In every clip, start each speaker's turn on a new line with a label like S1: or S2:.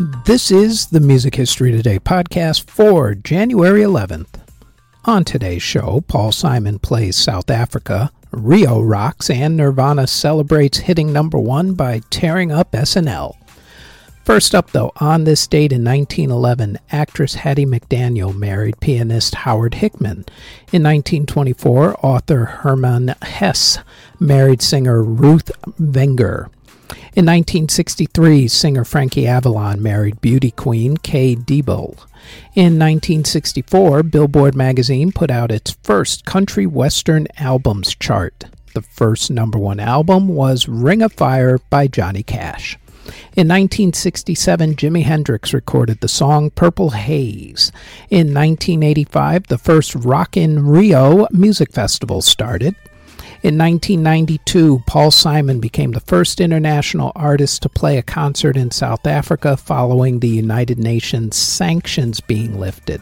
S1: This is the Music History Today podcast for January 11th. On today's show, Paul Simon plays South Africa, Rio rocks, and Nirvana celebrates hitting number one by tearing up SNL. First up, though, on this date in 1911, actress Hattie McDaniel married pianist Howard Hickman. In 1924, author Hermann Hesse married singer Ruth Wenger. In 1963, singer Frankie Avalon married beauty queen Kay Diebel. In 1964, Billboard magazine put out its first country western albums chart. The first number one album was Ring of Fire by Johnny Cash. In 1967, Jimi Hendrix recorded the song Purple Haze. In 1985, the first Rock in Rio music festival started. In 1992, Paul Simon became the first international artist to play a concert in South Africa following the United Nations sanctions being lifted.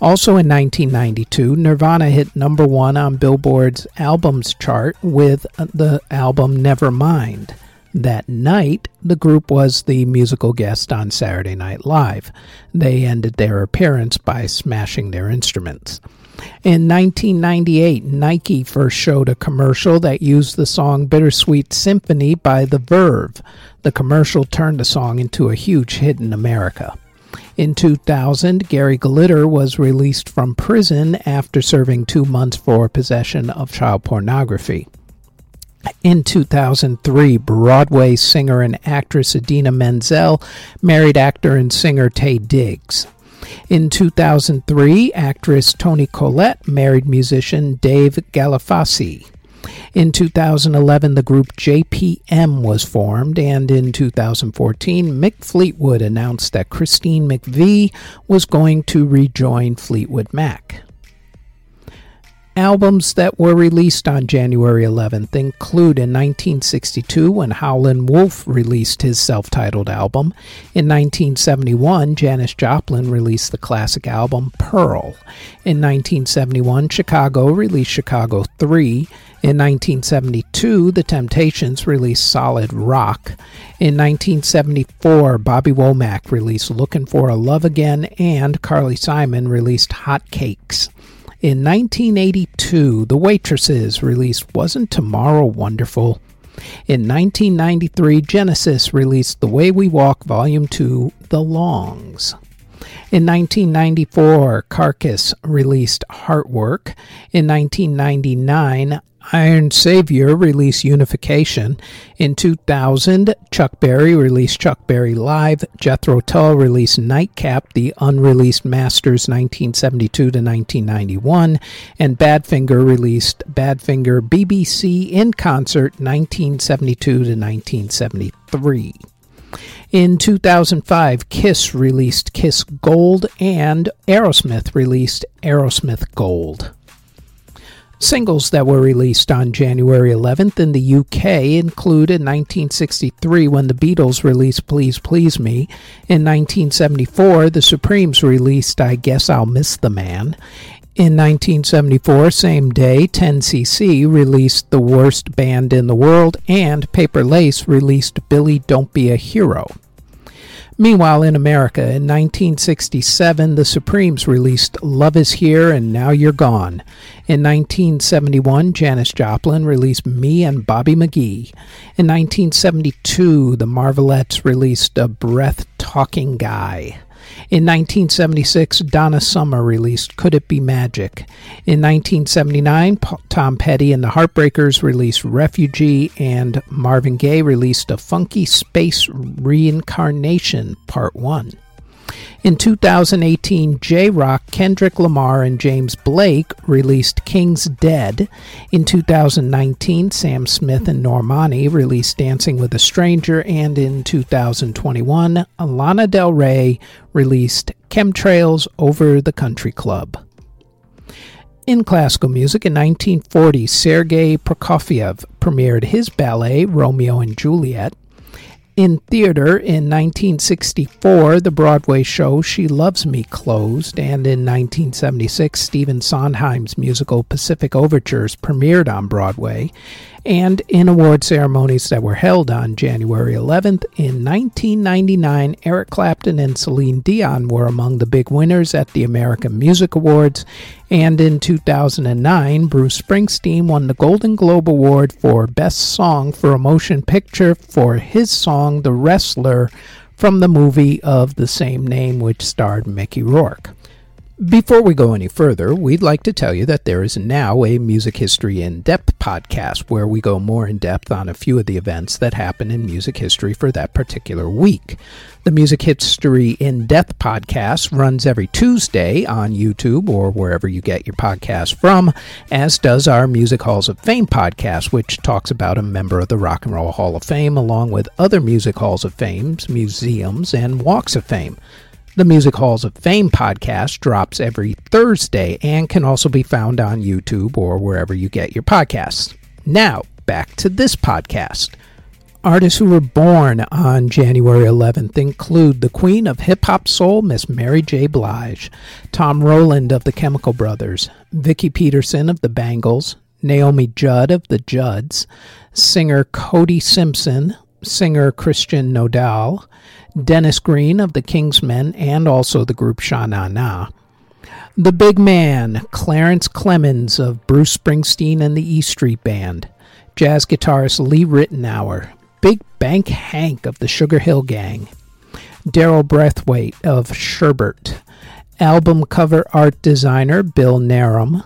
S1: Also in 1992, Nirvana hit number one on Billboard's albums chart with the album Nevermind. That night, the group was the musical guest on Saturday Night Live. They ended their appearance by smashing their instruments. In 1998, Nike first showed a commercial that used the song Bittersweet Symphony by The Verve. The commercial turned the song into a huge hit in America. In 2000, Gary Glitter was released from prison after serving two months for possession of child pornography. In 2003, Broadway singer and actress Idina Menzel married actor and singer Taye Diggs. In 2003, actress Toni Collette married musician Dave Galafassi. In 2011, the group JPM was formed, and in 2014, Mick Fleetwood announced that Christine McVie was going to rejoin Fleetwood Mac. Albums that were released on January 11th include in 1962 when Howlin' Wolf released his self titled album. In 1971, Janis Joplin released the classic album Pearl. In 1971, Chicago released Chicago 3. In 1972, The Temptations released Solid Rock. In 1974, Bobby Womack released Looking for a Love Again, and Carly Simon released Hot Cakes. In 1982, The Waitresses released Wasn't Tomorrow Wonderful? In 1993, Genesis released The Way We Walk Volume 2, The Longs. In 1994, Carcass released Heartwork. In 1999, Iron Savior released Unification. In 2000, Chuck Berry released Chuck Berry Live. Jethro Tull released Nightcap, the unreleased Masters 1972 to 1991. And Badfinger released Badfinger BBC in Concert 1972 to 1973. In 2005, Kiss released Kiss Gold and Aerosmith released Aerosmith Gold. Singles that were released on January 11th in the UK include in 1963 when the Beatles released Please Please Me. In 1974, the Supremes released I Guess I'll Miss the Man. In 1974, same day, 10cc released The Worst Band in the World, and Paper Lace released Billy Don't Be a Hero. Meanwhile, in America, in 1967, the Supremes released Love Is Here and Now You're Gone. In 1971, Janis Joplin released Me and Bobby McGee. In 1972, the Marvelettes released A Breath Talking Guy. In 1976, Donna Summer released Could It Be Magic. In 1979, Tom Petty and the Heartbreakers released Refugee, and Marvin Gaye released A Funky Space Reincarnation Part 1. In 2018, Jay Rock, Kendrick Lamar, and James Blake released King's Dead. In 2019, Sam Smith and Normani released Dancing with a Stranger. And in 2021, Alana Del Rey released Chemtrails Over the Country Club. In classical music, in 1940, Sergei Prokofiev premiered his ballet Romeo and Juliet. In theater, in 1964, the Broadway show She Loves Me closed, and in 1976, Stephen Sondheim's musical Pacific Overtures premiered on Broadway. And in award ceremonies that were held on January 11th, in 1999, Eric Clapton and Celine Dion were among the big winners at the American Music Awards. And in 2009, Bruce Springsteen won the Golden Globe Award for Best Song for a Motion Picture for his song The Wrestler from the movie of the same name, which starred Mickey Rourke. Before we go any further, we'd like to tell you that there is now a Music History in Depth podcast where we go more in depth on a few of the events that happen in music history for that particular week. The Music History in Depth podcast runs every Tuesday on YouTube or wherever you get your podcast from, as does our Music Halls of Fame podcast, which talks about a member of the Rock and Roll Hall of Fame along with other Music Halls of Fame, museums, and walks of fame. The Music Halls of Fame podcast drops every Thursday and can also be found on YouTube or wherever you get your podcasts. Now, back to this podcast. Artists who were born on January 11th include the Queen of Hip Hop Soul, Miss Mary J. Blige, Tom Rowland of the Chemical Brothers, Vicki Peterson of the Bangles, Naomi Judd of the Judds, singer Cody Simpson, singer Christian Nodal, Dennis Green of the Kingsmen, and also the group Sha Na Na. The Big Man, Clarence Clemons of Bruce Springsteen and the E Street Band. Jazz guitarist Lee Ritenour. Big Bank Hank of the Sugar Hill Gang. Daryl Braithwaite of Sherbet. Album cover art designer Bill Narem.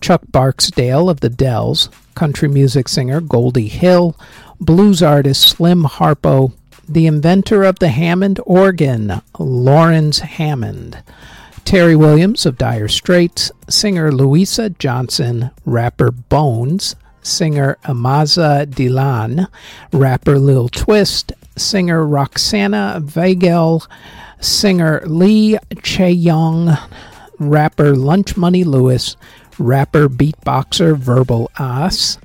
S1: Chuck Barksdale of the Dells. Country music singer Goldie Hill. Blues artist Slim Harpo the inventor of the Hammond organ, Laurens Hammond. Terry Williams of Dire Straits, singer Louisa Johnson, rapper Bones, singer Amaza Dilan, rapper Lil Twist, singer Roxana Vagel, singer Lee Chae-young, rapper Lunch Money Lewis, rapper beatboxer Verbal Ase,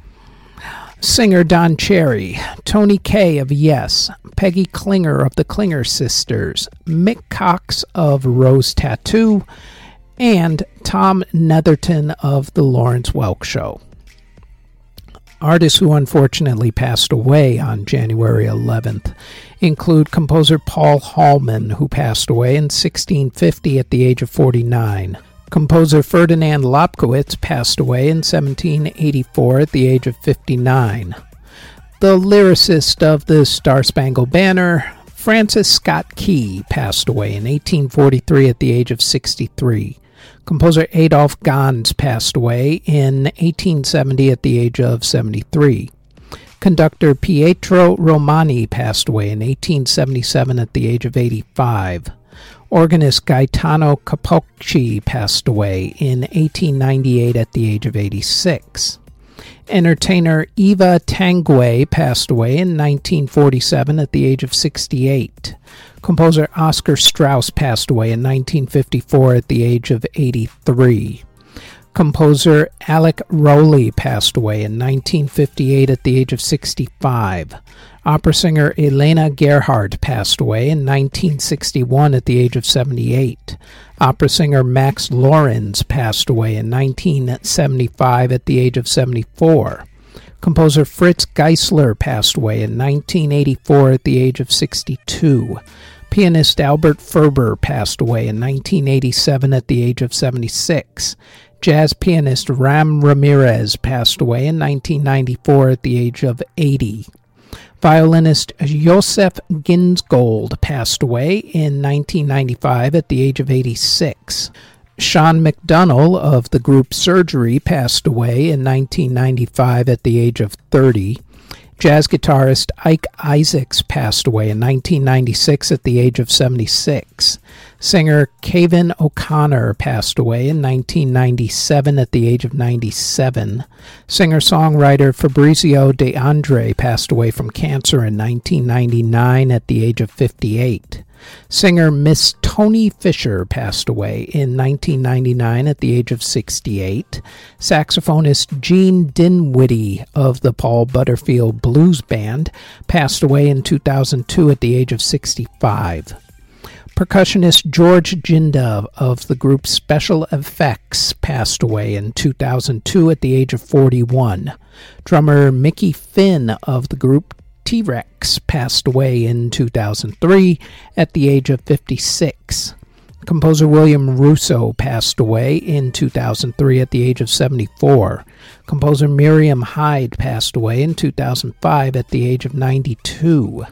S1: Singer Don Cherry, Tony Kaye of Yes, Peggy Klinger of the Klinger Sisters, Mick Cox of Rose Tattoo, and Tom Netherton of The Lawrence Welk Show. Artists who unfortunately passed away on January 11th include composer Paul Hallman, who passed away in 1650 at the age of 49. Composer Ferdinand Lobkowitz passed away in 1784 at the age of 59. The lyricist of the Star Spangled Banner, Francis Scott Key, passed away in 1843 at the age of 63. Composer Adolph Gans passed away in 1870 at the age of 73. Conductor Pietro Romani passed away in 1877 at the age of 85. Organist Gaetano Capocci passed away in 1898 at the age of 86. Entertainer Eva Tanguay passed away in 1947 at the age of 68. Composer Oscar Straus passed away in 1954 at the age of 83. Composer Alec Rowley passed away in 1958 at the age of 65. Opera singer Elena Gerhardt passed away in 1961 at the age of 78. Opera singer Max Lorenz passed away in 1975 at the age of 74. Composer Fritz Geisler passed away in 1984 at the age of 62. Pianist Albert Ferber passed away in 1987 at the age of 76. Jazz pianist Ram Ramirez passed away in 1994 at the age of 80. Violinist Josef Gingold passed away in 1995 at the age of 86. Sean McDonough of the group Surgery passed away in 1995 at the age of 30. Jazz guitarist Ike Isaacs passed away in 1996 at the age of 76. Singer Kevin O'Connor passed away in 1997 at the age of 97. Singer songwriter Fabrizio De Andre passed away from cancer in 1999 at the age of 58. Singer Miss Toni Fisher passed away in 1999 at the age of 68. Saxophonist Gene Dinwiddie of the Paul Butterfield Blues Band passed away in 2002 at the age of 65. Percussionist George Jinda of the group Special Effects passed away in 2002 at the age of 41. Drummer Mickey Finn of the group T Rex passed away in 2003 at the age of 56. Composer William Russo passed away in 2003 at the age of 74. Composer Miriam Hyde passed away in 2005 at the age of 92.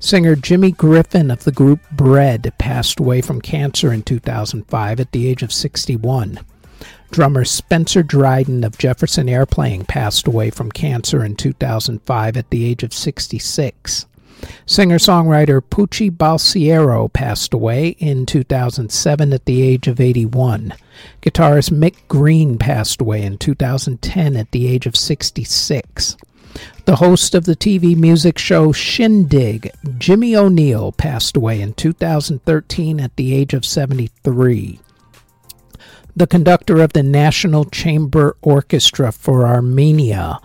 S1: Singer Jimmy Griffin of the group Bread passed away from cancer in 2005 at the age of 61. Drummer Spencer Dryden of Jefferson Airplane passed away from cancer in 2005 at the age of 66. Singer songwriter Pucci Balsiero passed away in 2007 at the age of 81. Guitarist Mick Green passed away in 2010 at the age of 66. The host of the TV music show Shindig, Jimmy O'Neill, passed away in 2013 at the age of 73. The conductor of the National Chamber Orchestra for Armenia,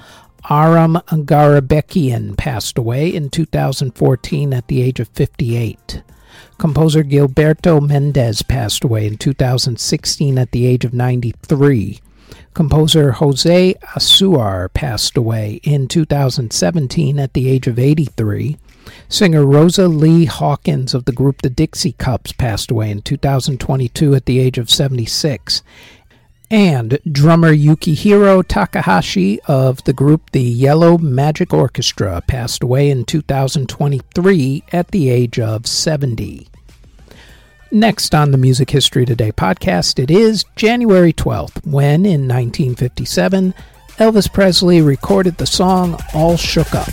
S1: Aram Garabekian passed away in 2014 at the age of 58. Composer Gilberto Mendes passed away in 2016 at the age of 93. Composer Jose Asuar passed away in 2017 at the age of 83. Singer Rosa Lee Hawkins of the group the Dixie Cups passed away in 2022 at the age of 76 and drummer Yukihiro Takahashi of the group the Yellow Magic Orchestra passed away in 2023 at the age of 70. Next on the Music History Today podcast, it is January 12th, when in 1957, Elvis Presley recorded the song All Shook Up.